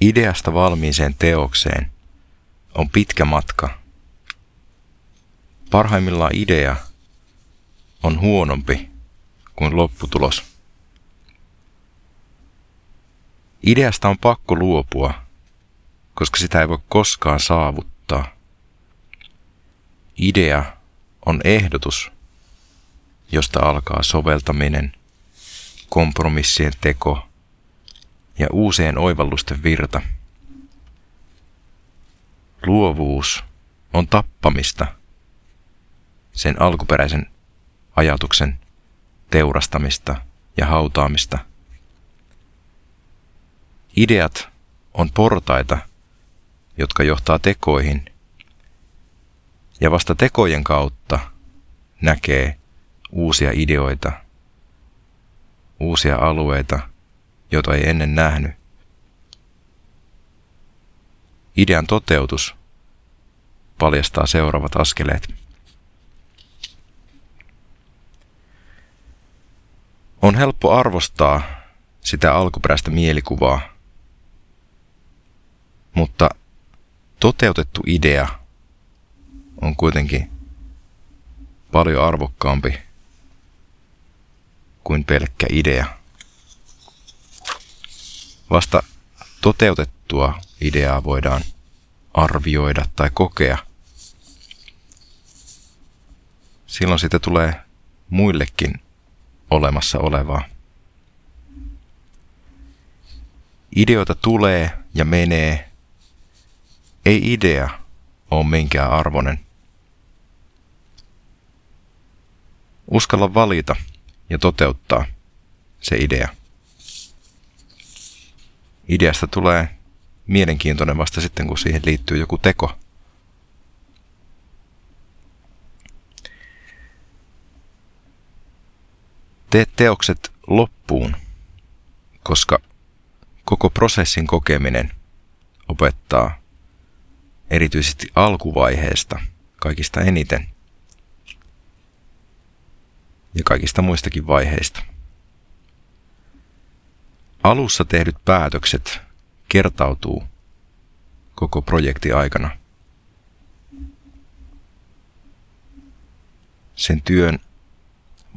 Ideasta valmiiseen teokseen on pitkä matka. Parhaimmillaan idea on huonompi kuin lopputulos. Ideasta on pakko luopua, koska sitä ei voi koskaan saavuttaa. Idea on ehdotus, josta alkaa soveltaminen, kompromissien teko ja uusien oivallusten virta. Luovuus on tappamista, sen alkuperäisen ajatuksen teurastamista ja hautaamista. Ideat on portaita, jotka johtaa tekoihin, ja vasta tekojen kautta näkee uusia ideoita, uusia alueita, joita ei ennen nähnyt. Idean toteutus paljastaa seuraavat askeleet. On helppo arvostaa sitä alkuperäistä mielikuvaa, mutta toteutettu idea on kuitenkin paljon arvokkaampi kuin pelkkä idea. Vasta toteutettua ideaa voidaan arvioida tai kokea. Silloin siitä tulee muillekin olemassa olevaa. Ideoita tulee ja menee. Ei idea ole minkään arvoinen. Uskalla valita ja toteuttaa se idea. Ideasta tulee mielenkiintoinen vasta sitten, kun siihen liittyy joku teko. Tee teokset loppuun, koska koko prosessin kokeminen opettaa erityisesti alkuvaiheesta kaikista eniten ja kaikista muistakin vaiheista. Alussa tehdyt päätökset kertautuu koko projekti aikana. Sen työn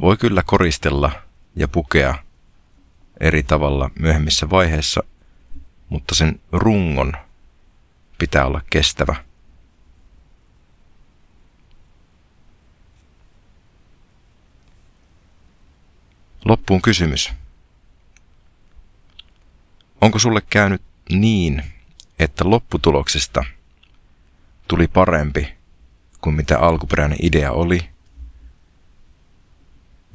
voi kyllä koristella ja pukea eri tavalla myöhemmissä vaiheissa, mutta sen rungon pitää olla kestävä. Loppuun kysymys. Onko sulle käynyt niin, että lopputuloksesta tuli parempi kuin mitä alkuperäinen idea oli?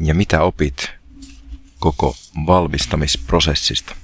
Ja mitä opit koko valmistamisprosessista?